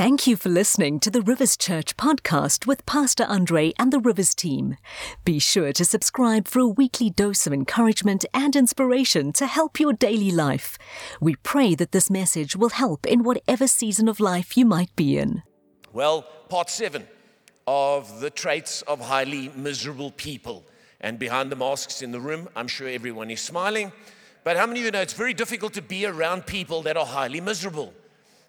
Thank you for listening to the Rivers Church podcast with Pastor Andre and the Rivers team. Be sure to subscribe for a weekly dose of encouragement and inspiration to help your daily life. We pray that this message will help in whatever season of life you might be in. Well, part seven of the traits of highly miserable people. And behind the masks in the room, I'm sure everyone is smiling. But how many of you know it's very difficult to be around people that are highly miserable?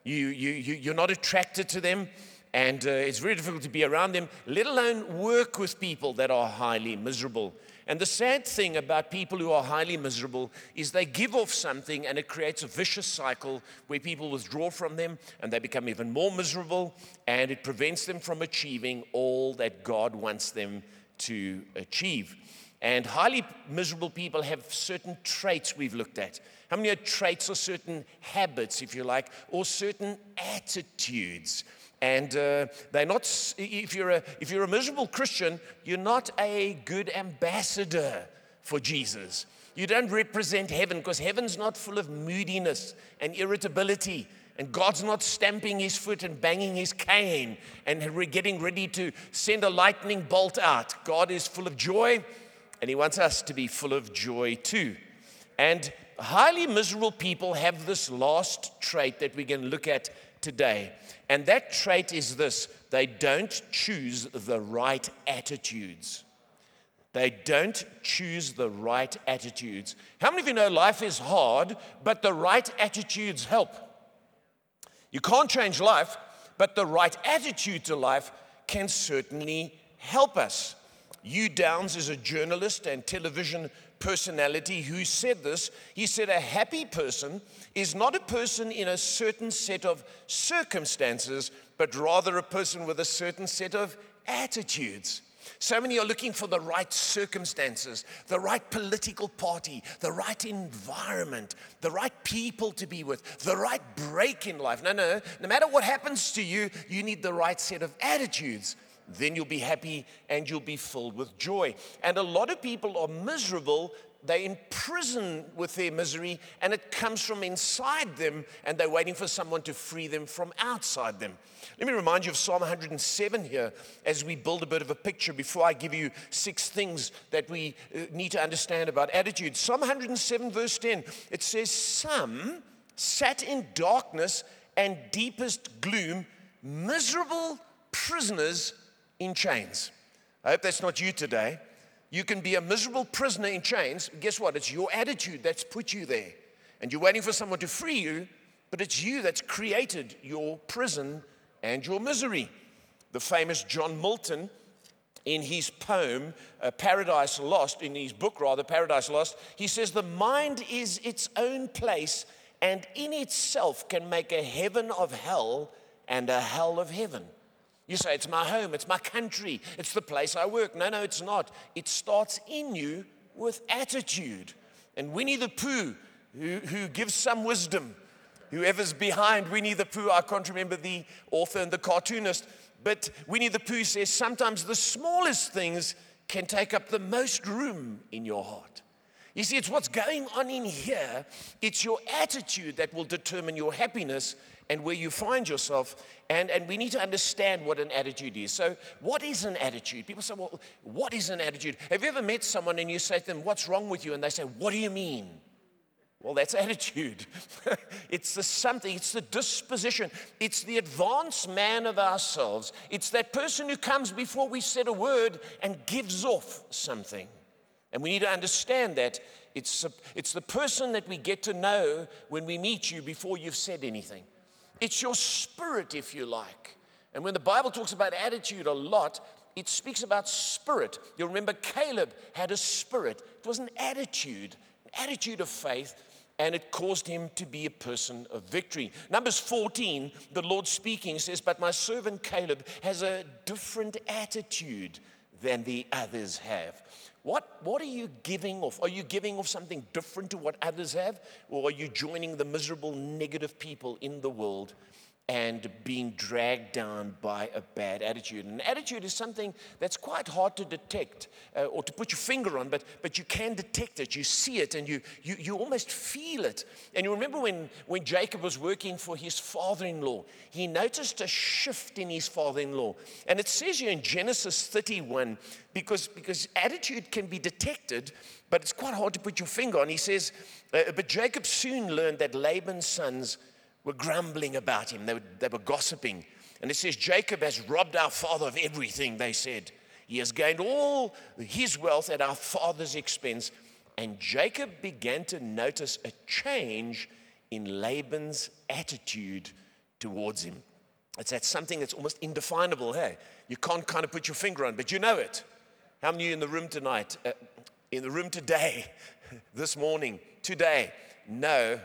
You, you, you, you're not attracted to them, and uh, it's very difficult to be around them, let alone work with people that are highly miserable. And the sad thing about people who are highly miserable is they give off something and it creates a vicious cycle where people withdraw from them and they become even more miserable and it prevents them from achieving all that God wants them to achieve. And highly miserable people have certain traits we've looked at. How many are traits or certain habits, if you like, or certain attitudes? And uh, they're not, if you're, a, if you're a miserable Christian, you're not a good ambassador for Jesus. You don't represent heaven because heaven's not full of moodiness and irritability. And God's not stamping his foot and banging his cane and getting ready to send a lightning bolt out. God is full of joy and He wants us to be full of joy too. And highly miserable people have this last trait that we can look at today. And that trait is this they don't choose the right attitudes. They don't choose the right attitudes. How many of you know life is hard, but the right attitudes help? You can't change life, but the right attitude to life can certainly help us. Hugh Downs is a journalist and television personality who said this. He said, A happy person is not a person in a certain set of circumstances, but rather a person with a certain set of attitudes. So many are looking for the right circumstances, the right political party, the right environment, the right people to be with, the right break in life. No, no, no matter what happens to you, you need the right set of attitudes then you'll be happy and you'll be filled with joy. And a lot of people are miserable. They're in prison with their misery, and it comes from inside them, and they're waiting for someone to free them from outside them. Let me remind you of Psalm 107 here as we build a bit of a picture before I give you six things that we uh, need to understand about attitude. Psalm 107, verse 10, it says, Some sat in darkness and deepest gloom, miserable prisoners in chains. I hope that's not you today. You can be a miserable prisoner in chains. Guess what? It's your attitude that's put you there. And you're waiting for someone to free you, but it's you that's created your prison and your misery. The famous John Milton, in his poem, uh, Paradise Lost, in his book rather, Paradise Lost, he says, The mind is its own place and in itself can make a heaven of hell and a hell of heaven. You say, It's my home, it's my country, it's the place I work. No, no, it's not. It starts in you with attitude. And Winnie the Pooh, who, who gives some wisdom, whoever's behind Winnie the Pooh, I can't remember the author and the cartoonist, but Winnie the Pooh says sometimes the smallest things can take up the most room in your heart. You see, it's what's going on in here. It's your attitude that will determine your happiness and where you find yourself. And, and we need to understand what an attitude is. So, what is an attitude? People say, well, what is an attitude? Have you ever met someone and you say to them, What's wrong with you? And they say, What do you mean? Well, that's attitude. it's the something, it's the disposition, it's the advanced man of ourselves. It's that person who comes before we said a word and gives off something. And we need to understand that it's, it's the person that we get to know when we meet you before you've said anything. It's your spirit, if you like. And when the Bible talks about attitude a lot, it speaks about spirit. You'll remember Caleb had a spirit, it was an attitude, an attitude of faith, and it caused him to be a person of victory. Numbers 14, the Lord speaking says, But my servant Caleb has a different attitude than the others have. What, what are you giving off? Are you giving off something different to what others have? Or are you joining the miserable, negative people in the world and being dragged down by a bad attitude. And attitude is something that's quite hard to detect uh, or to put your finger on, but, but you can detect it. You see it and you, you, you almost feel it. And you remember when, when Jacob was working for his father in law, he noticed a shift in his father in law. And it says here in Genesis 31, because, because attitude can be detected, but it's quite hard to put your finger on. He says, uh, But Jacob soon learned that Laban's sons were grumbling about him, they were, they were gossiping. And it says, Jacob has robbed our father of everything, they said. He has gained all his wealth at our father's expense. And Jacob began to notice a change in Laban's attitude towards him. It's that something that's almost indefinable, hey? You can't kind of put your finger on, but you know it. How many in the room tonight, uh, in the room today, this morning, today, know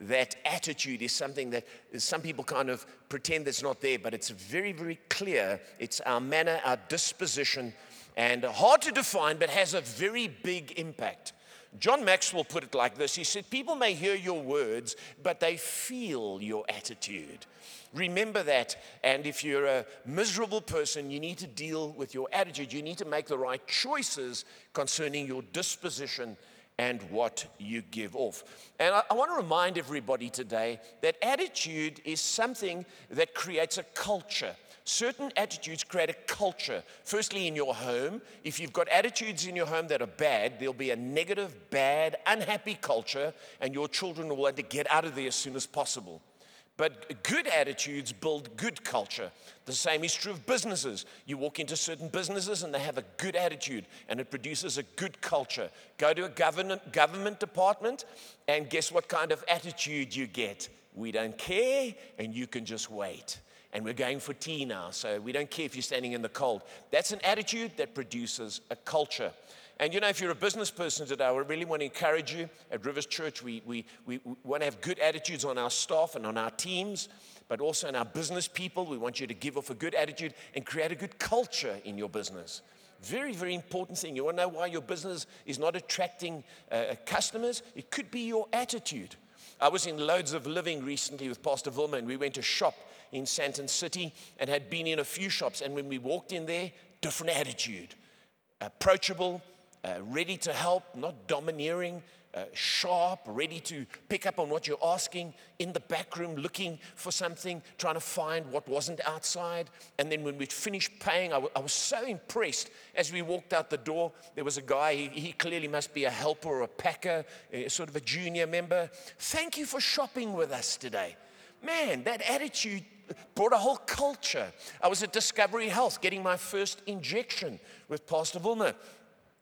that attitude is something that some people kind of pretend that's not there, but it's very, very clear. It's our manner, our disposition, and hard to define, but has a very big impact. John Maxwell put it like this He said, People may hear your words, but they feel your attitude. Remember that. And if you're a miserable person, you need to deal with your attitude. You need to make the right choices concerning your disposition and what you give off. And I, I, want to remind everybody today that attitude is something that creates a culture. Certain attitudes create a culture. Firstly, in your home, if you've got attitudes in your home that are bad, there'll be a negative, bad, unhappy culture, and your children will want to get out of there as soon as possible. But good attitudes build good culture. The same is true of businesses. You walk into certain businesses and they have a good attitude and it produces a good culture. Go to a government, government department and guess what kind of attitude you get? We don't care and you can just wait. And we're going for tea now, so we don't care if you're standing in the cold. That's an attitude that produces a culture. And you know, if you're a business person today, I really want to encourage you at Rivers Church. We, we, we, want to have good attitudes on our staff and on our teams, but also in our business people. We want you to give off a good attitude and create a good culture in your business. Very, very important thing. You want to know why your business is not attracting uh, customers? It could be your attitude. I was in Loads of Living recently with Pastor Wilma, and we went to shop in Sandton City and had been in a few shops. And when we walked in there, different attitude, approachable, uh, ready to help, not domineering, uh, sharp, ready to pick up on what you're asking, in the back room looking for something, trying to find what wasn't outside. And then when we'd finished paying, I, w- I was so impressed as we walked out the door. There was a guy, he, he clearly must be a helper or a packer, uh, sort of a junior member. Thank you for shopping with us today. Man, that attitude brought a whole culture. I was at Discovery Health getting my first injection with Pastor Wilma.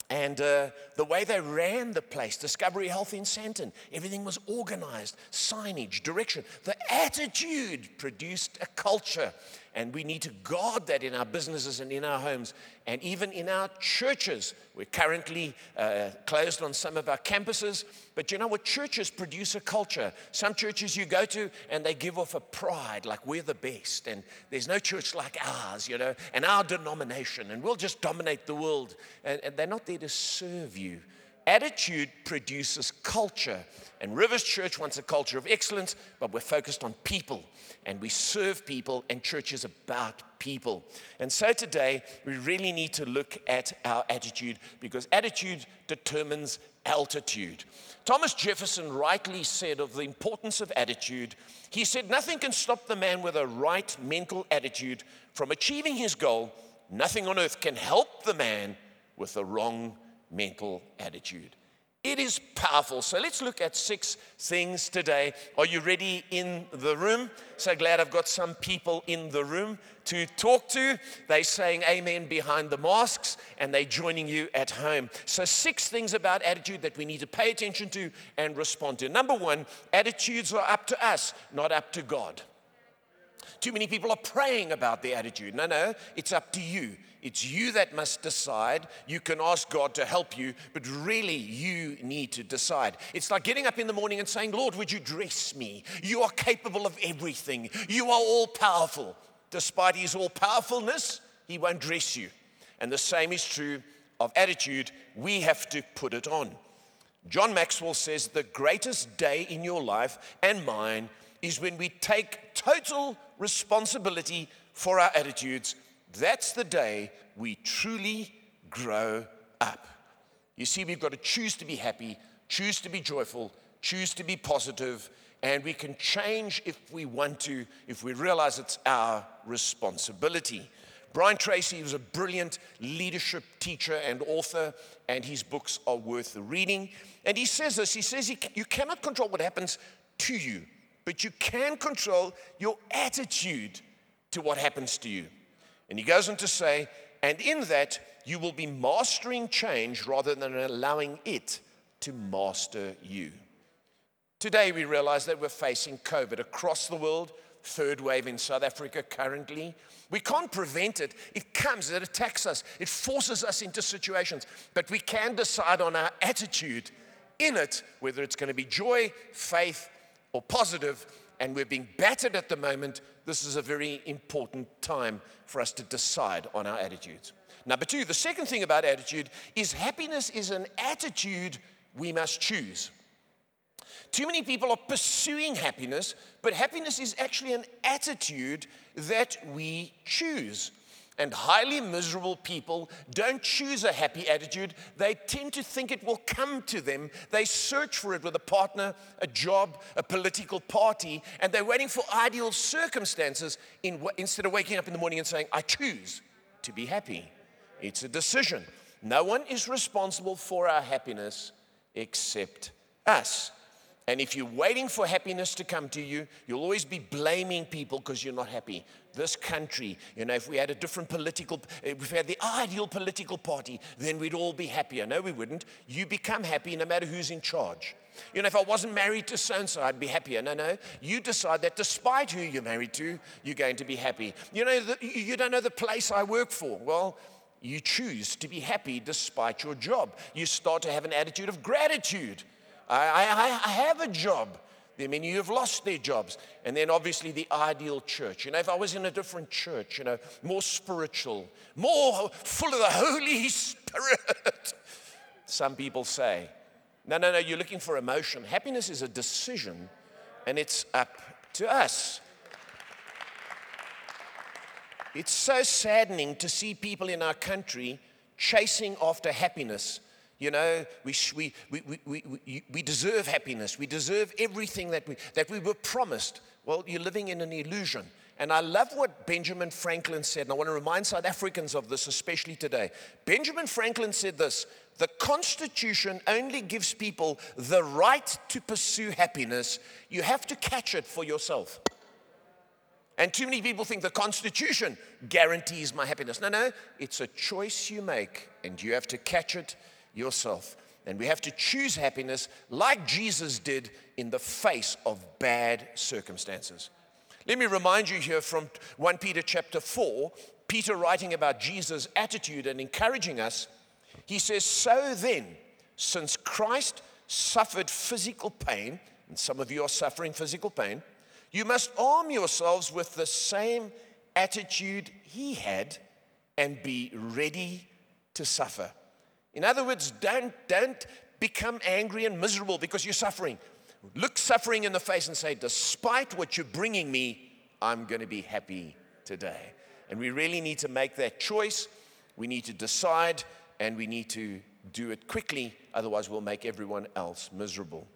And uh, the way they ran the place, Discovery Health in Sandton, everything was organized, signage, direction. The attitude produced a culture. And we need to guard that in our businesses and in our homes and even in our churches. We're currently uh, closed on some of our campuses, but you know what? Churches produce a culture. Some churches you go to and they give off a pride, like we're the best, and there's no church like ours, you know, and our denomination, and we'll just dominate the world. And, and they're not there to serve you. Attitude produces culture. And Rivers Church wants a culture of excellence, but we're focused on people and we serve people, and church is about people. And so today, we really need to look at our attitude because attitude determines altitude. Thomas Jefferson rightly said of the importance of attitude, he said, Nothing can stop the man with a right mental attitude from achieving his goal. Nothing on earth can help the man with the wrong mental attitude. It is powerful. So let's look at six things today. Are you ready in the room? So glad I've got some people in the room to talk to. They're saying amen behind the masks and they're joining you at home. So, six things about attitude that we need to pay attention to and respond to. Number one, attitudes are up to us, not up to God. Too many people are praying about their attitude. No, no, it's up to you. It's you that must decide. You can ask God to help you, but really you need to decide. It's like getting up in the morning and saying, Lord, would you dress me? You are capable of everything. You are all powerful. Despite his all powerfulness, he won't dress you. And the same is true of attitude. We have to put it on. John Maxwell says, The greatest day in your life and mine is when we take total responsibility for our attitudes. That's the day we truly grow up. You see, we've got to choose to be happy, choose to be joyful, choose to be positive, and we can change if we want to, if we realize it's our responsibility. Brian Tracy was a brilliant leadership teacher and author, and his books are worth the reading. And he says this he says, You cannot control what happens to you, but you can control your attitude to what happens to you. And he goes on to say, And in that, you will be mastering change rather than allowing it to master you. Today, we realize that we're facing COVID across the world, third wave in South Africa currently. We can't prevent it. It comes, it attacks us, it forces us into situations. But we can decide on our attitude in it, whether it's going to be joy, faith, or positive. And we're being battered at the moment. This is a very important time for us to decide on our attitudes. Number two, the second thing about attitude is happiness is an attitude we must choose. Too many people are pursuing happiness, but happiness is actually an attitude that we choose. And highly miserable people don't choose a happy attitude. They tend to think it will come to them. They search for it with a partner, a job, a political party, and they're waiting for ideal circumstances in, instead of waking up in the morning and saying, I choose to be happy. It's a decision. No one is responsible for our happiness except us. And if you're waiting for happiness to come to you, you'll always be blaming people because you're not happy. This country, you know, if we had a different political, if we had the ideal political party, then we'd all be happier. No, we wouldn't. You become happy no matter who's in charge. You know, if I wasn't married to so and so, I'd be happier. No, no. You decide that despite who you're married to, you're going to be happy. You know, the, you don't know the place I work for. Well, you choose to be happy despite your job. You start to have an attitude of gratitude. I, I, I have a job. There many who have lost their jobs. And then obviously the ideal church. You know, if I was in a different church, you know, more spiritual, more full of the Holy Spirit, some people say, no, no, no, you're looking for emotion. Happiness is a decision, and it's up to us. It's so saddening to see people in our country chasing after happiness. You know, we, we, we, we, we, deserve happiness. We deserve everything that we, that we were promised. Well, you're living in an illusion. And I love what Benjamin Franklin said, and I want to remind South Africans of this, especially today. Benjamin Franklin said this The Constitution only gives people the right to pursue happiness. You have to catch it for yourself. And too many people think the Constitution guarantees my happiness. No, no, it's a choice you make, and you have to catch it yourself. And we have to choose happiness like Jesus did in the face of bad circumstances. Let me remind you here from 1 Peter chapter 4, Peter writing about Jesus' attitude and encouraging us. He says, So then, since Christ suffered physical pain, and some of you are suffering physical pain, you must arm yourselves with the same attitude he had and be ready to suffer. In other words, don't, don't become angry and miserable because you're suffering. Look suffering in the face and say, despite what you're bringing me, I'm going to be happy today. And we really need to make that choice. We need to decide and we need to do it quickly, otherwise, we'll make everyone else miserable.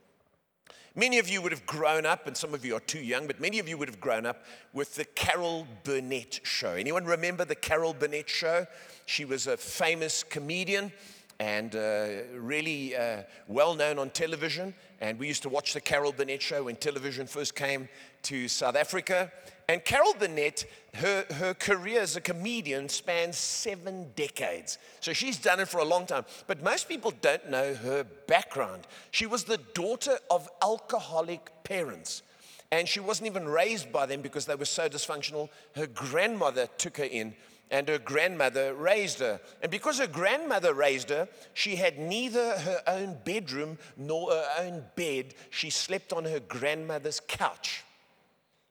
Many of you would have grown up, and some of you are too young, but many of you would have grown up with the Carol Burnett show. Anyone remember the Carol Burnett show? She was a famous comedian and uh, really uh, well known on television. And we used to watch the Carol Burnett show when television first came to South Africa. And Carol Burnett, her, her career as a comedian spans seven decades. So she's done it for a long time. But most people don't know her background. She was the daughter of alcoholic parents. And she wasn't even raised by them because they were so dysfunctional. Her grandmother took her in, and her grandmother raised her. And because her grandmother raised her, she had neither her own bedroom nor her own bed. She slept on her grandmother's couch.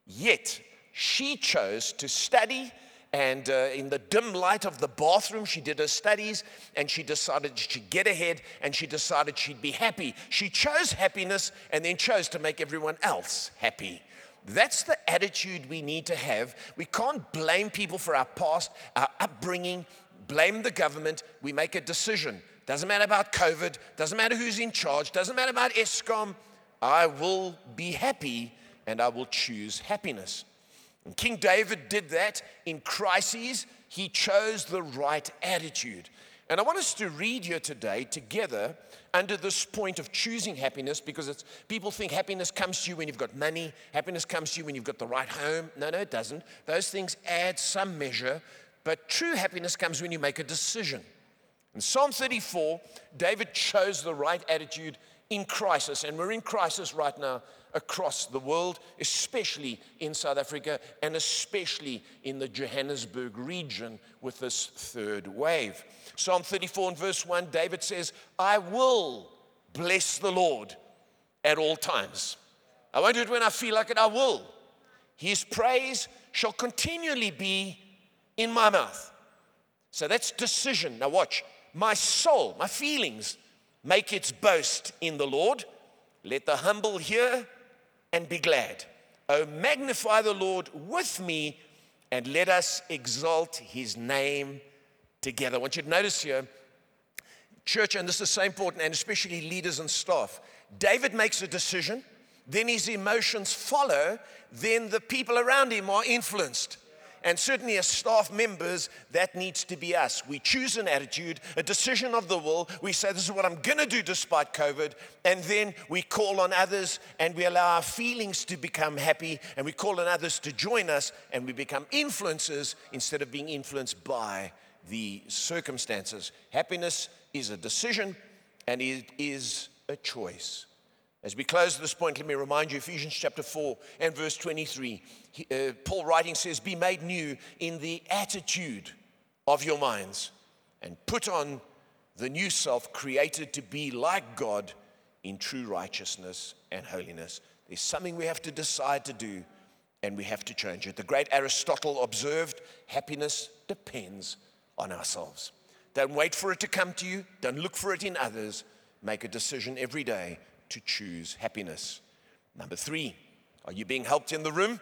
Yet, she chose to study, and uh, in the dim light of the bathroom, she did her studies and she decided she'd get ahead and she decided she'd be happy. She chose happiness and then chose to make everyone else happy. That's the attitude we need to have. We can't blame people for our past, our upbringing, blame the government. We make a decision. Doesn't matter about COVID, doesn't matter who's in charge, doesn't matter about Eskom. I will be happy and I will choose happiness. And King David did that in crises. He chose the right attitude. And I want us to read here today together under this point of choosing happiness because people think happiness comes to you when you've got money, happiness comes to you when you've got the right home. No, no, it doesn't. Those things add some measure, but true happiness comes when you make a decision. In Psalm 34, David chose the right attitude in crisis, and we're in crisis right now across the world, especially in South Africa and especially in the Johannesburg region with this third wave. Psalm 34 and verse 1, David says, I will bless the Lord at all times. I won't do it when I feel like it, I will. His praise shall continually be in my mouth. So that's decision. Now, watch. My soul, my feelings, make its boast in the Lord. Let the humble hear and be glad. Oh, magnify the Lord with me and let us exalt his name together. I want you to notice here, church, and this is so important, and especially leaders and staff. David makes a decision, then his emotions follow, then the people around him are influenced. And certainly, as staff members, that needs to be us. We choose an attitude, a decision of the will. We say, This is what I'm going to do despite COVID. And then we call on others and we allow our feelings to become happy. And we call on others to join us and we become influencers instead of being influenced by the circumstances. Happiness is a decision and it is a choice. As we close this point, let me remind you Ephesians chapter 4 and verse 23. He, uh, Paul writing says, Be made new in the attitude of your minds and put on the new self created to be like God in true righteousness and holiness. There's something we have to decide to do and we have to change it. The great Aristotle observed happiness depends on ourselves. Don't wait for it to come to you, don't look for it in others. Make a decision every day to choose happiness. Number three, are you being helped in the room?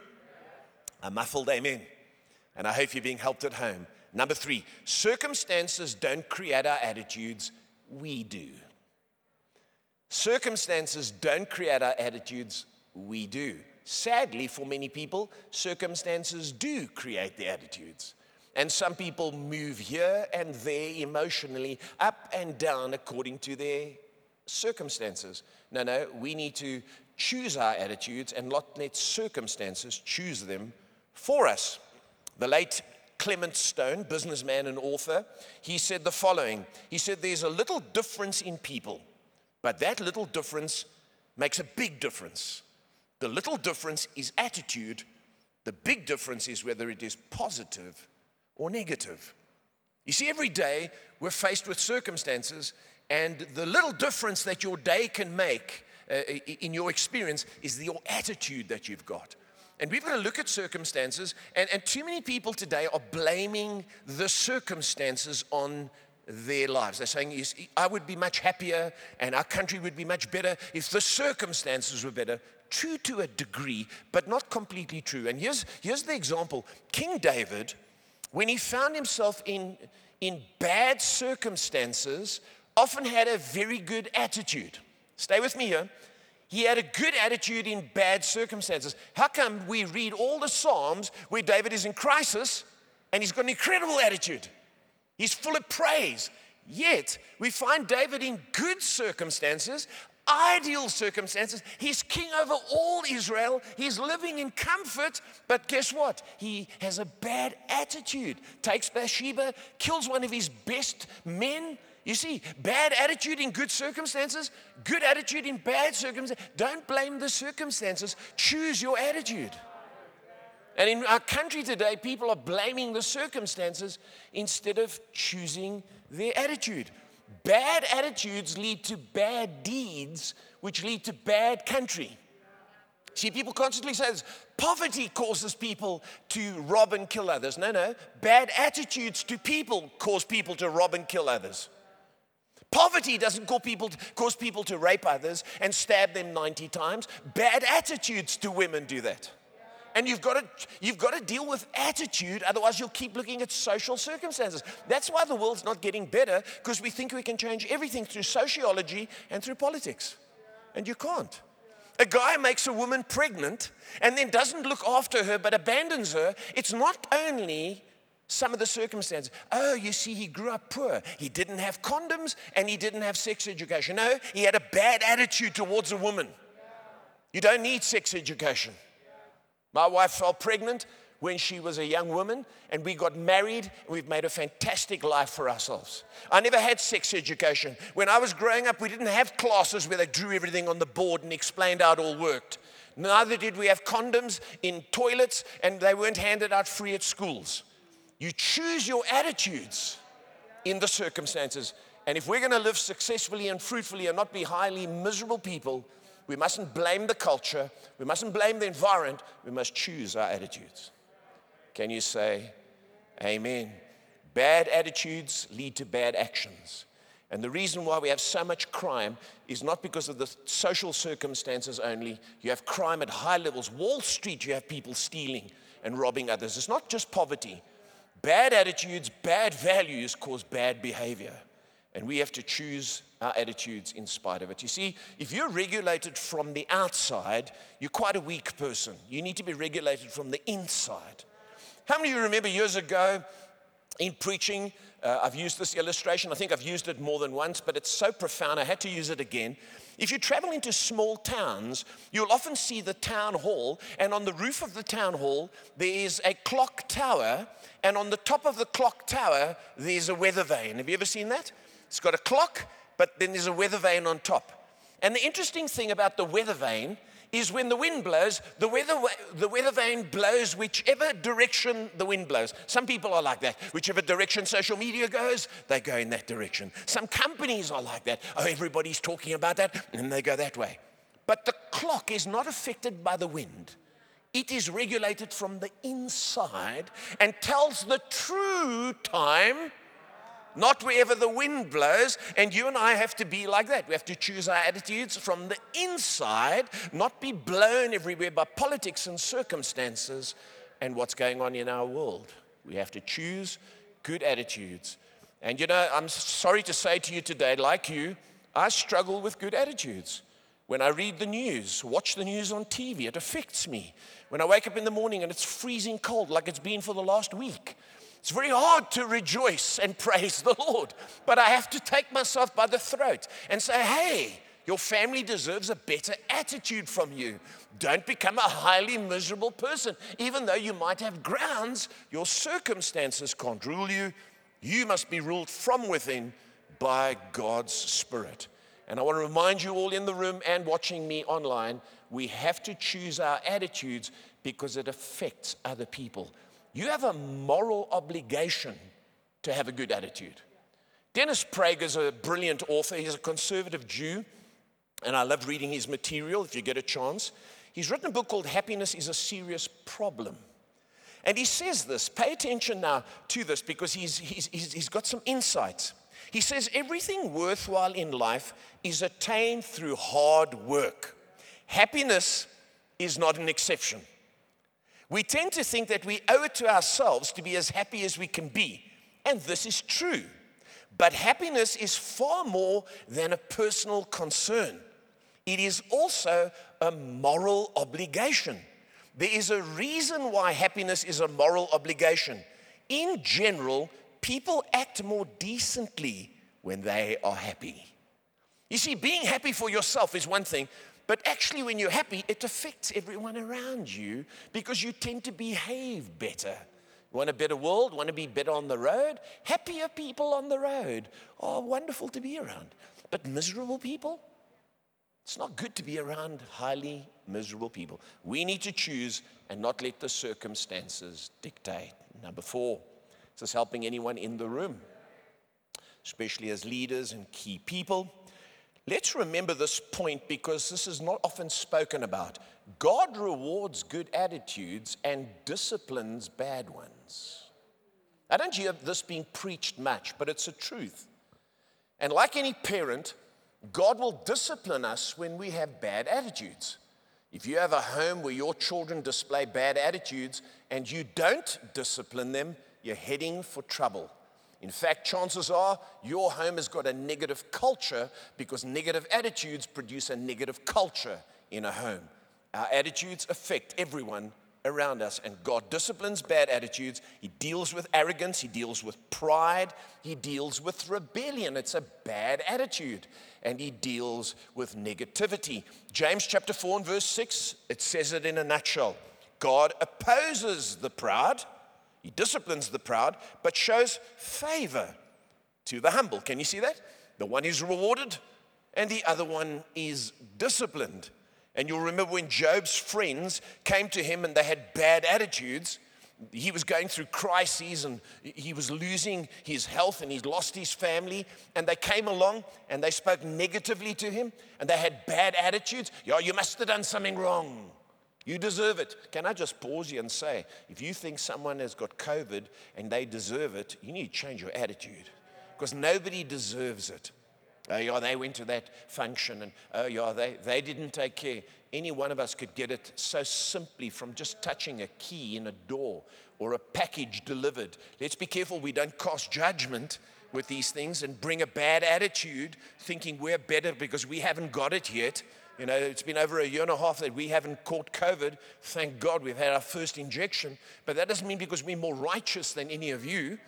A muffled amen. And I hope you're being helped at home. Number three, circumstances don't create our attitudes, we do. Circumstances don't create our attitudes, we do. Sadly, for many people, circumstances do create the attitudes. And some people move here and there emotionally, up and down according to their circumstances. No, no, we need to choose our attitudes and not let circumstances choose them for us. The late Clement Stone, businessman and author, he said the following He said, There's a little difference in people, but that little difference makes a big difference. The little difference is attitude, the big difference is whether it is positive or negative. You see, every day we're faced with circumstances, and the little difference that your day can make uh, in your experience is the, your attitude that you've got. And we've got to look at circumstances, and, and too many people today are blaming the circumstances on their lives. They're saying, I would be much happier and our country would be much better if the circumstances were better. True to a degree, but not completely true. And here's, here's the example King David when he found himself in, in bad circumstances, often had a very good attitude. Stay with me here. He had a good attitude in bad circumstances. How come we read all the Psalms where David is in crisis and he's got an incredible attitude? He's full of praise. Yet, we find David in good circumstances, ideal circumstances. He's king over all Israel. He's living in comfort. But guess what? He has a bad attitude. Takes Bathsheba, kills one of his best men. You see, bad attitude in good circumstances, good attitude in bad circumstances. Don't blame the circumstances, choose your attitude. And in our country today, people are blaming the circumstances instead of choosing their attitude. Bad attitudes lead to bad deeds, which lead to bad country. See, people constantly say this poverty causes people to rob and kill others. No, no. Bad attitudes to people cause people to rob and kill others. Poverty doesn't cause people, to, cause people to rape others and stab them 90 times. Bad attitudes to women do that. And you've got, to, you've got to deal with attitude, otherwise, you'll keep looking at social circumstances. That's why the world's not getting better, because we think we can change everything through sociology and through politics. And you can't. A guy makes a woman pregnant and then doesn't look after her but abandons her. It's not only some of the circumstances. Oh, you see, he grew up poor. He didn't have condoms and he didn't have sex education. No, he had a bad attitude towards a woman. You don't need sex education. My wife fell pregnant when she was a young woman, and we got married, and we've made a fantastic life for ourselves. I never had sex education. When I was growing up, we didn't have classes where they drew everything on the board and explained how it all worked. Neither did we have condoms in toilets, and they weren't handed out free at schools. You choose your attitudes in the circumstances. And if we're going to live successfully and fruitfully and not be highly miserable people, we mustn't blame the culture. We mustn't blame the environment. We must choose our attitudes. Can you say amen? Bad attitudes lead to bad actions. And the reason why we have so much crime is not because of the social circumstances only. You have crime at high levels. Wall Street, you have people stealing and robbing others. It's not just poverty. Bad attitudes, bad values cause bad behavior. And we have to choose our attitudes in spite of it. You see, if you're regulated from the outside, you're quite a weak person. You need to be regulated from the inside. How many of you remember years ago in preaching? Uh, I've used this illustration. I think I've used it more than once, but it's so profound, I had to use it again. If you travel into small towns, you'll often see the town hall, and on the roof of the town hall, there is a clock tower, and on the top of the clock tower, there's a weather vane. Have you ever seen that? It's got a clock, but then there's a weather vane on top. And the interesting thing about the weather vane is when the wind blows, the weather, the weather vane blows whichever direction the wind blows. Some people are like that. Whichever direction social media goes, they go in that direction. Some companies are like that. Oh, everybody's talking about that, and they go that way. But the clock is not affected by the wind. It is regulated from the inside and tells the true time not wherever the wind blows. And you and I have to be like that. We have to choose our attitudes from the inside, not be blown everywhere by politics and circumstances and what's going on in our world. We have to choose good attitudes. And you know, I'm sorry to say to you today, like you, I struggle with good attitudes. When I read the news, watch the news on TV, it affects me. When I wake up in the morning and it's freezing cold, like it's been for the last week, it's very hard to rejoice and praise the Lord, but I have to take myself by the throat and say, hey, your family deserves a better attitude from you. Don't become a highly miserable person. Even though you might have grounds, your circumstances can't rule you. You must be ruled from within by God's Spirit. And I want to remind you all in the room and watching me online we have to choose our attitudes because it affects other people. You have a moral obligation to have a good attitude. Dennis Prager is a brilliant author. He's a conservative Jew, and I love reading his material if you get a chance. He's written a book called Happiness is a Serious Problem. And he says this, pay attention now to this because he's, he's, he's, he's got some insights. He says, Everything worthwhile in life is attained through hard work. Happiness is not an exception. We tend to think that we owe it to ourselves to be as happy as we can be. And this is true. But happiness is far more than a personal concern, it is also a moral obligation. There is a reason why happiness is a moral obligation. In general, people act more decently when they are happy. You see, being happy for yourself is one thing, but actually, when you're happy, it affects everyone around you because you tend to behave better. Want a better world? Want to be better on the road? Happier people on the road are wonderful to be around. But miserable people? It's not good to be around highly miserable people. We need to choose and not let the circumstances dictate. Number four, is this helping anyone in the room? Especially as leaders and key people. Let's remember this point because this is not often spoken about. God rewards good attitudes and disciplines bad ones. I don't hear this being preached much, but it's a truth. And like any parent, God will discipline us when we have bad attitudes. If you have a home where your children display bad attitudes and you don't discipline them, you're heading for trouble. In fact, chances are your home has got a negative culture because negative attitudes produce a negative culture in a home. Our attitudes affect everyone around us, and God disciplines bad attitudes. He deals with arrogance, He deals with pride, He deals with rebellion. It's a bad attitude, and He deals with negativity. James chapter 4 and verse 6, it says it in a nutshell God opposes the proud he disciplines the proud, but shows favor to the humble. Can you see that? The one is rewarded, and the other one is disciplined. And you'll remember when Job's friends came to him and they had bad attitudes. He was going through crises and he was losing his health and he's lost his family. And they came along and they spoke negatively to him and they had bad attitudes. Yeah, you must have done something wrong. You deserve it. Can I just pause you and say, if you think someone has got COVID and they deserve it, you need to change your attitude because nobody deserves it. Oh, yeah, they went to that function and oh, yeah, they, they didn't take care. Any one of us could get it so simply from just touching a key in a door or a package delivered. Let's be careful we don't cast judgment with these things and bring a bad attitude thinking we're better because we haven't got it yet. You know, it's been over a year and a half that we haven't caught COVID. Thank God we've had our first injection. But that doesn't mean because we're more righteous than any of you.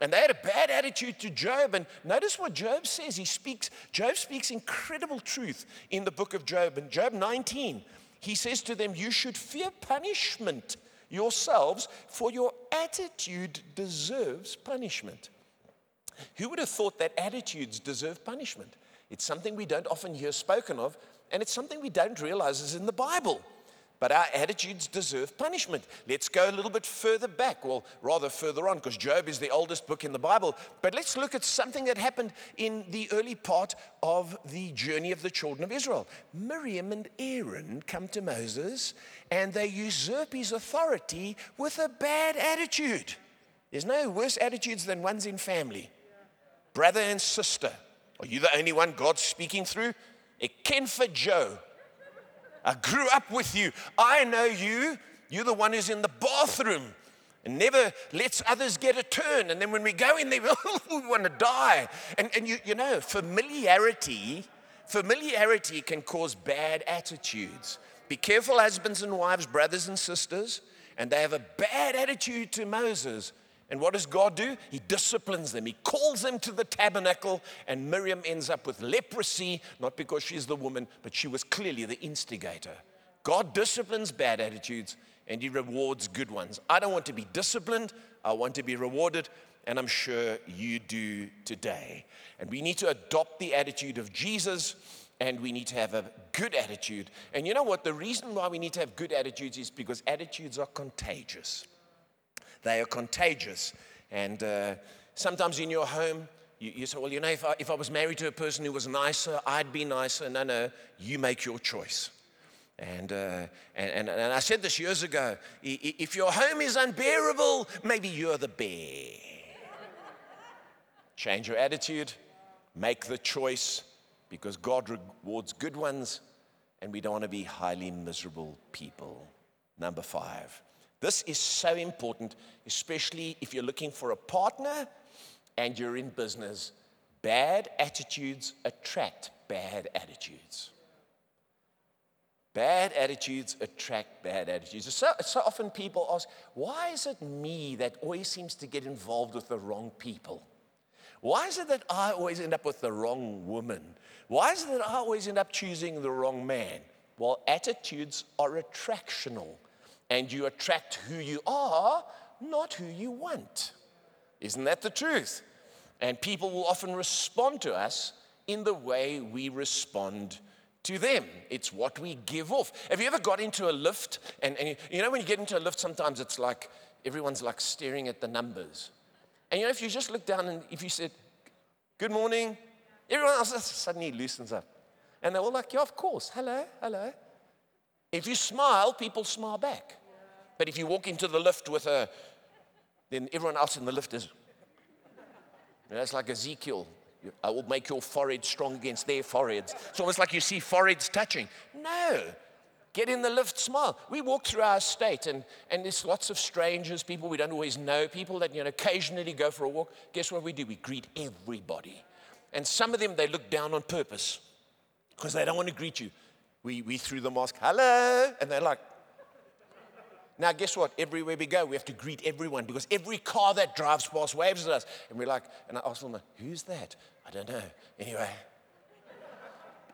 And they had a bad attitude to Job. And notice what Job says. He speaks, Job speaks incredible truth in the book of Job. In Job 19, he says to them, You should fear punishment yourselves, for your attitude deserves punishment. Who would have thought that attitudes deserve punishment? It's something we don't often hear spoken of, and it's something we don't realize is in the Bible. But our attitudes deserve punishment. Let's go a little bit further back, well, rather further on, because Job is the oldest book in the Bible. But let's look at something that happened in the early part of the journey of the children of Israel. Miriam and Aaron come to Moses and they usurp his authority with a bad attitude. There's no worse attitudes than ones in family. Brother and sister. Are you the only one God's speaking through? Ken vir Joe. I grew up with you. I know you. You're the one who's in the bathroom and never lets others get a turn. And then when we go in there, we want to die. And, and you, you know, familiarity, familiarity can cause bad attitudes. Be careful, husbands and wives, brothers and sisters. And they have a bad attitude to Moses. And what does God do? He disciplines them. He calls them to the tabernacle, and Miriam ends up with leprosy, not because she's the woman, but she was clearly the instigator. God disciplines bad attitudes and he rewards good ones. I don't want to be disciplined, I want to be rewarded, and I'm sure you do today. And we need to adopt the attitude of Jesus and we need to have a good attitude. And you know what? The reason why we need to have good attitudes is because attitudes are contagious. They are contagious. And uh, sometimes in your home, you, you, say, well, you know, if I, if I was married to a person who was nicer, I'd be nicer. No, no, you make your choice. And, uh, and, and, and, I said this years ago if your home is unbearable, maybe you're the bear. Change your attitude, make the choice, because God rewards good ones, and we don't want to be highly miserable people. Number five, this is so important, especially if you're looking for a partner and you're in business. Bad attitudes attract bad attitudes. Bad attitudes attract bad attitudes. So, so often people ask, why is it me that always seems to get involved with the wrong people? Why is it that I always end up with the wrong woman? Why is it that I always end up choosing the wrong man? Well, attitudes are attractional and you attract who you are, not who you want. Isn't that the truth? And people will often respond to us in the way we respond to them. It's what we give off. Have you ever got into a lift? And, and, you know, when you get into a lift, sometimes it's like everyone's like staring at the numbers. And you know, if you just look down and if you said, Good morning, everyone else suddenly loosens up. And they're all like, Yeah, of course. Hello, hello. If you smile, people smile back. But if you walk into the lift with a, then everyone else in the lift is, you know, it's like Ezekiel. I will make your forehead strong against their foreheads. It's almost like you see foreheads touching. No. Get in the lift, smile. We walk through our state, and, and there's lots of strangers, people we don't always know, people that you know occasionally go for a walk. Guess what we do? We greet everybody. And some of them, they look down on purpose because they don't want to greet you. We, we through the mask, hello, and they're like, now, guess what? Everywhere we go, we have to greet everyone because every car that drives past waves at us. And we're like, and I ask them, who's that? I don't know. Anyway,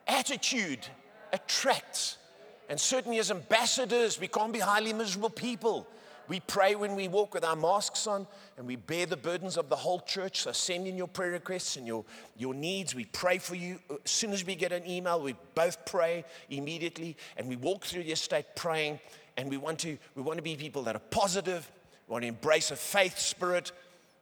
attitude attracts. And certainly, as ambassadors, we can't be highly miserable people. We pray when we walk with our masks on and we bear the burdens of the whole church. So send in your prayer requests and your, your needs. We pray for you. Uh, as soon as we get an email, we both pray immediately and we walk through the estate praying and we want to, we want to be people that are positive, we want to embrace a faith spirit,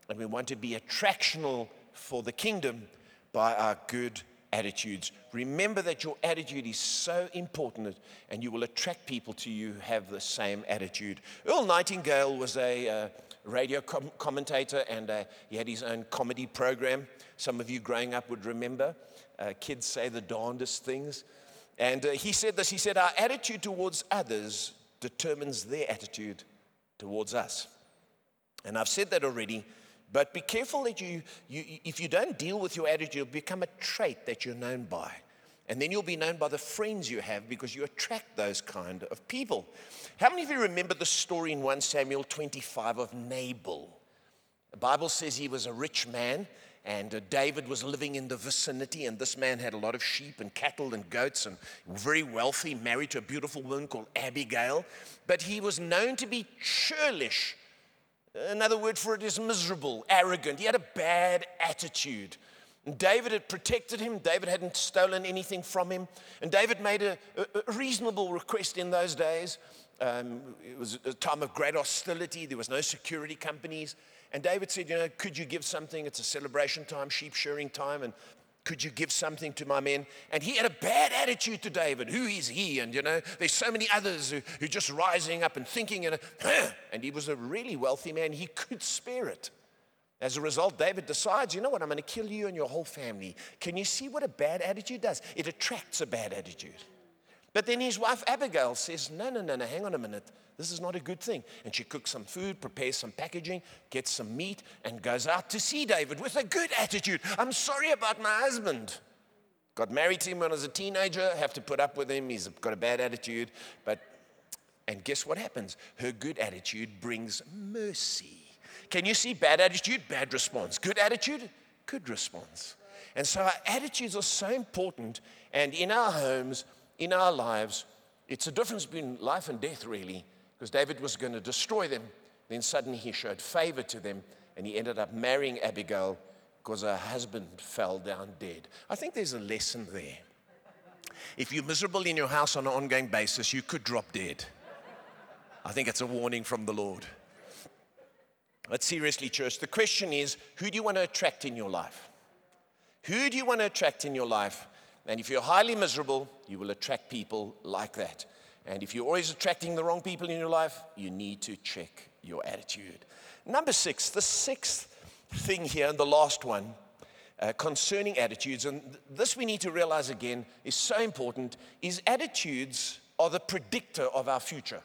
and we want to be attractional for the kingdom by our good attitudes. Remember that your attitude is so important and you will attract people to you who have the same attitude. Earl Nightingale was a uh, radio com- commentator and uh, he had his own comedy program. Some of you growing up would remember. Uh, kids say the darndest things. And uh, he said this he said, Our attitude towards others determines their attitude towards us. And I've said that already, but be careful that you, you, if you don't deal with your attitude, it'll become a trait that you're known by. And then you'll be known by the friends you have because you attract those kind of people. How many of you remember the story in 1 Samuel 25 of Nabal? The Bible says he was a rich man and uh, David was living in the vicinity, and this man had a lot of sheep and cattle and goats and very wealthy, married to a beautiful woman called Abigail. But he was known to be churlish. Another word for it is miserable, arrogant. He had a bad attitude. And David had protected him. David hadn't stolen anything from him. And David made a, a reasonable request in those days. Um, it was a time of great hostility. There was no security companies. And David said, You know, could you give something? It's a celebration time, sheep shearing time, and could you give something to my men? And he had a bad attitude to David. Who is he? And you know, there's so many others who, who just rising up and thinking, and, and he was a really wealthy man. He could spare it. As a result, David decides, you know what, I'm going to kill you and your whole family. Can you see what a bad attitude does? It attracts a bad attitude. But then his wife Abigail says, No, no, no, no, hang on a minute. This is not a good thing. And she cooks some food, prepares some packaging, gets some meat, and goes out to see David with a good attitude. I'm sorry about my husband. Got married to him when I was a teenager, have to put up with him. He's got a bad attitude. But, and guess what happens? Her good attitude brings mercy. Can you see bad attitude? Bad response. Good attitude? Good response. And so our attitudes are so important. And in our homes, in our lives, it's a difference between life and death, really, because David was going to destroy them. Then suddenly he showed favor to them, and he ended up marrying Abigail because her husband fell down dead. I think there's a lesson there. If you're miserable in your house on an ongoing basis, you could drop dead. I think it's a warning from the Lord. But seriously, church, the question is who do you want to attract in your life? Who do you want to attract in your life and if you're highly miserable, you will attract people like that. And if you're always attracting the wrong people in your life, you need to check your attitude. Number six, the sixth thing here, and the last one, uh, concerning attitudes, and this we need to realize again is so important, is attitudes are the predictor of our future.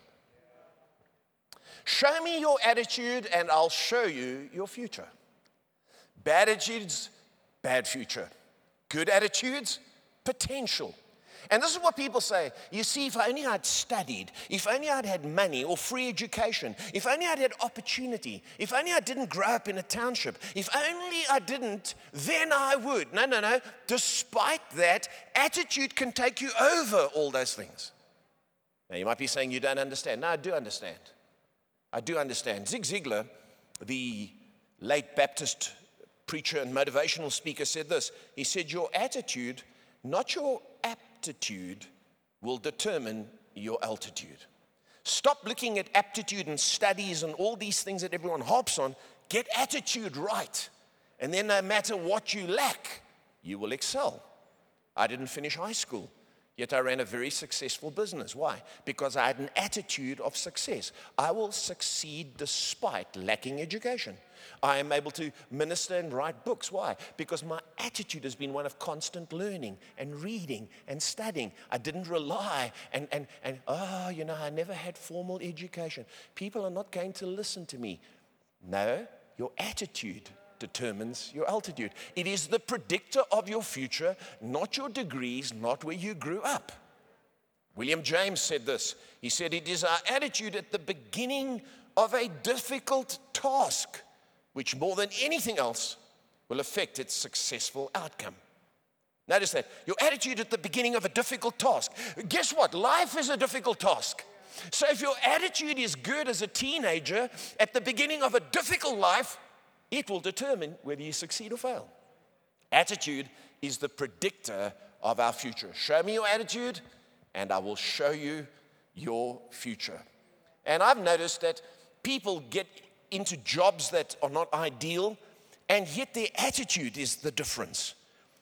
Show me your attitude, and I'll show you your future. Bad attitudes, bad future. Good attitudes, potential. And this is what people say. You see, if only I'd studied, if only I'd had money or free education, if only I'd had opportunity, if only I didn't grow up in a township, if only I didn't, then I would. No, no, no. Despite that, attitude can take you over all those things. Now, you might be saying you don't understand. No, I do understand. I do understand. Zig Ziglar, the late Baptist preacher and motivational speaker, said this. He said, Your attitude not your aptitude will determine your altitude. Stop looking at aptitude and studies and all these things that everyone hops on. Get attitude right. And then, no matter what you lack, you will excel. I didn't finish high school. Yet I ran a very successful business. Why? Because I had an attitude of success. I will succeed despite lacking education. I am able to minister and write books. Why? Because my attitude has been one of constant learning and reading and studying. I didn't rely and, and, and oh, you know, I never had formal education. People are not going to listen to me. No, your attitude determines your altitude. It is the predictor of your future, not your degrees, not where you grew up. William James said this. He said, It is our attitude at the beginning of a difficult task, which more than anything else will affect its successful outcome. Notice that. Your attitude at the beginning of a difficult task. Guess what? Life is a difficult task. So if your attitude is good as a teenager at the beginning of a difficult life, it will determine whether you succeed or fail. Attitude is the predictor of our future. Show me your attitude, and I will show you your future. And I've noticed that people get into jobs that are not ideal, and yet their attitude is the difference.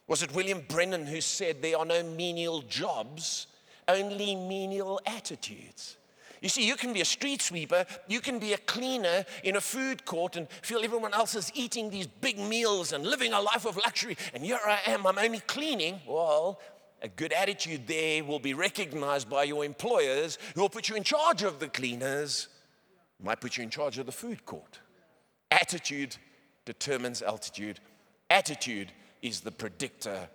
Was it William Brennan who said there are no menial jobs, only menial attitudes? You see, you can be a street sweeper, you can be a cleaner in a food court and feel everyone else is eating these big meals and living a life of luxury, and here I am, I'm only cleaning. Well, a good attitude there will be recognized by your employers who will put you in charge of the cleaners, might put you in charge of the food court. Attitude determines altitude. Attitude is the predictor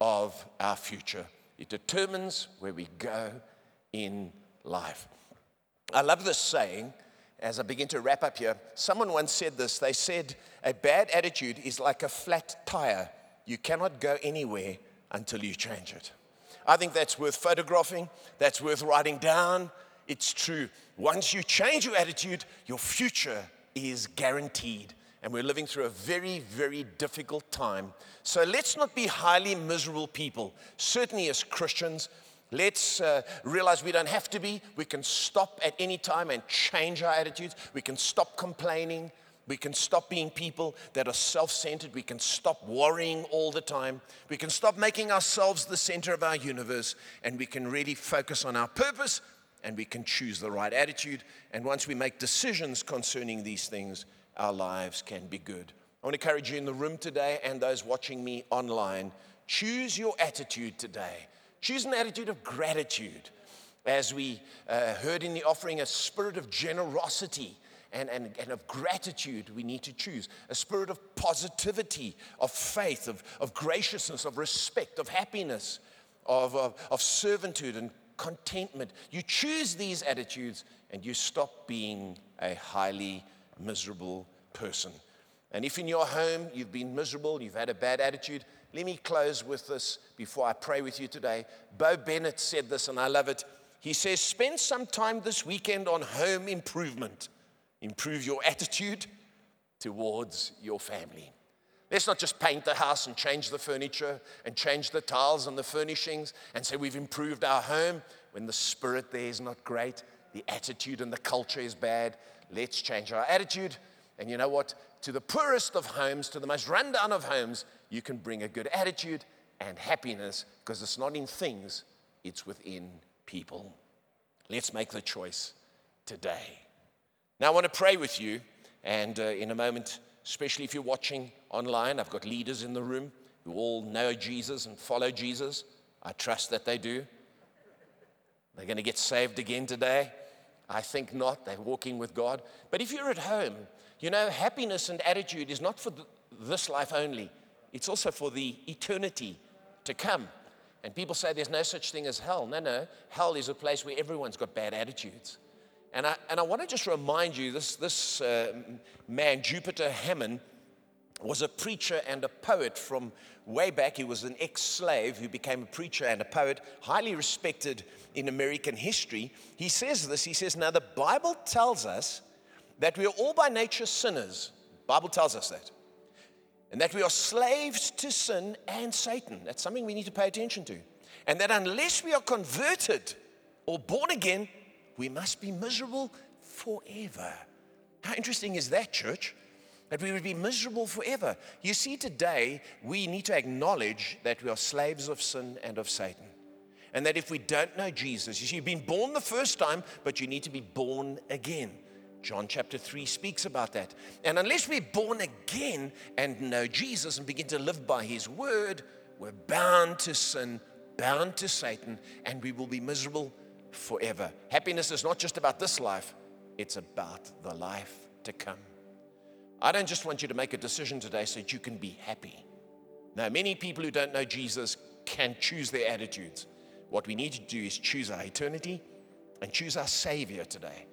of our future. It determines where we go in life. I love this saying as I begin to wrap up here. Someone once said this. They said, A bad attitude is like a flat tire. You cannot go anywhere until you change it. I think that's worth photographing, that's worth writing down. It's true. Once you change your attitude, your future is guaranteed. And we're living through a very, very difficult time. So let's not be highly miserable people. Certainly, as Christians, Let's uh, realize we don't have to be. We can stop at any time and change our attitudes. We can stop complaining. We can stop being people that are self centered. We can stop worrying all the time. We can stop making ourselves the center of our universe. And we can really focus on our purpose and we can choose the right attitude. And once we make decisions concerning these things, our lives can be good. I want to encourage you in the room today and those watching me online choose your attitude today. Choose an attitude of gratitude. As we uh, heard in the offering, a spirit of generosity and, and, and of gratitude we need to choose. A spirit of positivity, of faith, of, of graciousness, of respect, of happiness, of, of, of servitude and contentment. You choose these attitudes and you stop being a highly miserable person. And if in your home you've been miserable, you've had a bad attitude, let me close with this before I pray with you today. Bo Bennett said this, and I love it. He says, Spend some time this weekend on home improvement. Improve your attitude towards your family. Let's not just paint the house and change the furniture and change the tiles and the furnishings and say we've improved our home when the spirit there is not great, the attitude and the culture is bad. Let's change our attitude. And you know what? To the poorest of homes, to the most rundown of homes, you can bring a good attitude and happiness because it's not in things, it's within people. Let's make the choice today. Now, I want to pray with you, and uh, in a moment, especially if you're watching online, I've got leaders in the room who all know Jesus and follow Jesus. I trust that they do. They're going to get saved again today. I think not. They're walking with God. But if you're at home, you know, happiness and attitude is not for this life only, it's also for the eternity to come. And people say there's no such thing as hell. No, no. Hell is a place where everyone's got bad attitudes. And I, and I want to just remind you this, this uh, man, Jupiter Hammon, was a preacher and a poet from way back. He was an ex slave who became a preacher and a poet, highly respected in American history. He says this He says, Now the Bible tells us that we are all by nature sinners. Bible tells us that and that we are slaves to sin and Satan. That's something we need to pay attention to. And that unless we are converted or born again, we must be miserable forever. How interesting is that, church? That we would be miserable forever. You see, today we need to acknowledge that we are slaves of sin and of Satan. And that if we don't know Jesus, you see, you've been born the first time, but you need to be born again. John chapter 3 speaks about that. And unless we're born again and know Jesus and begin to live by his word, we're bound to sin, bound to Satan, and we will be miserable forever. Happiness is not just about this life, it's about the life to come. I don't just want you to make a decision today so that you can be happy. Now, many people who don't know Jesus can choose their attitudes. What we need to do is choose our eternity and choose our Savior today.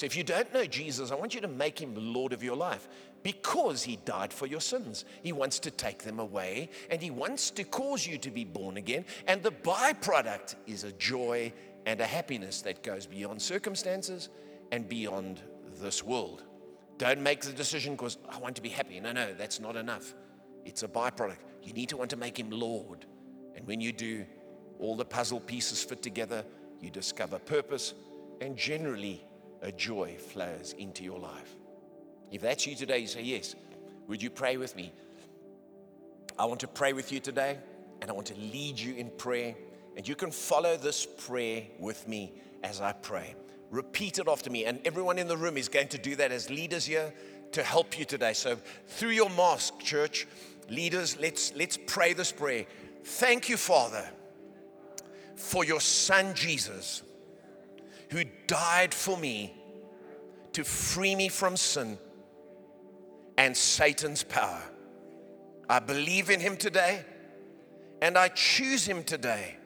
So if you don't know Jesus, I want you to make him Lord of your life because he died for your sins. He wants to take them away and he wants to cause you to be born again. And the byproduct is a joy and a happiness that goes beyond circumstances and beyond this world. Don't make the decision because I want to be happy. No, no, that's not enough. It's a byproduct. You need to want to make him Lord. And when you do, all the puzzle pieces fit together, you discover purpose, and generally, a joy flows into your life. If that's you today, you say, Yes, would you pray with me? I want to pray with you today, and I want to lead you in prayer. And you can follow this prayer with me as I pray. Repeat it after me, and everyone in the room is going to do that as leaders here to help you today. So, through your mask, church, leaders, let's, let's pray this prayer. Thank you, Father, for your Son Jesus, who died for me to free me from sin and Satan's power. I believe in him today, and I choose him today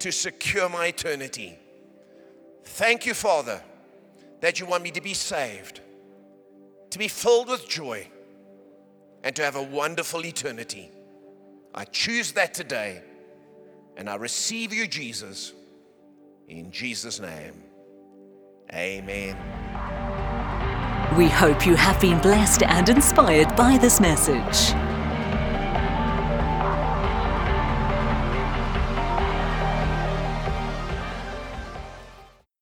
to secure my eternity. Thank you, Father, that you want me to be saved, to be filled with joy, and to have a wonderful eternity. I choose that today, and I receive you, Jesus, in Jesus' name. Amen. We hope you have been blessed and inspired by this message.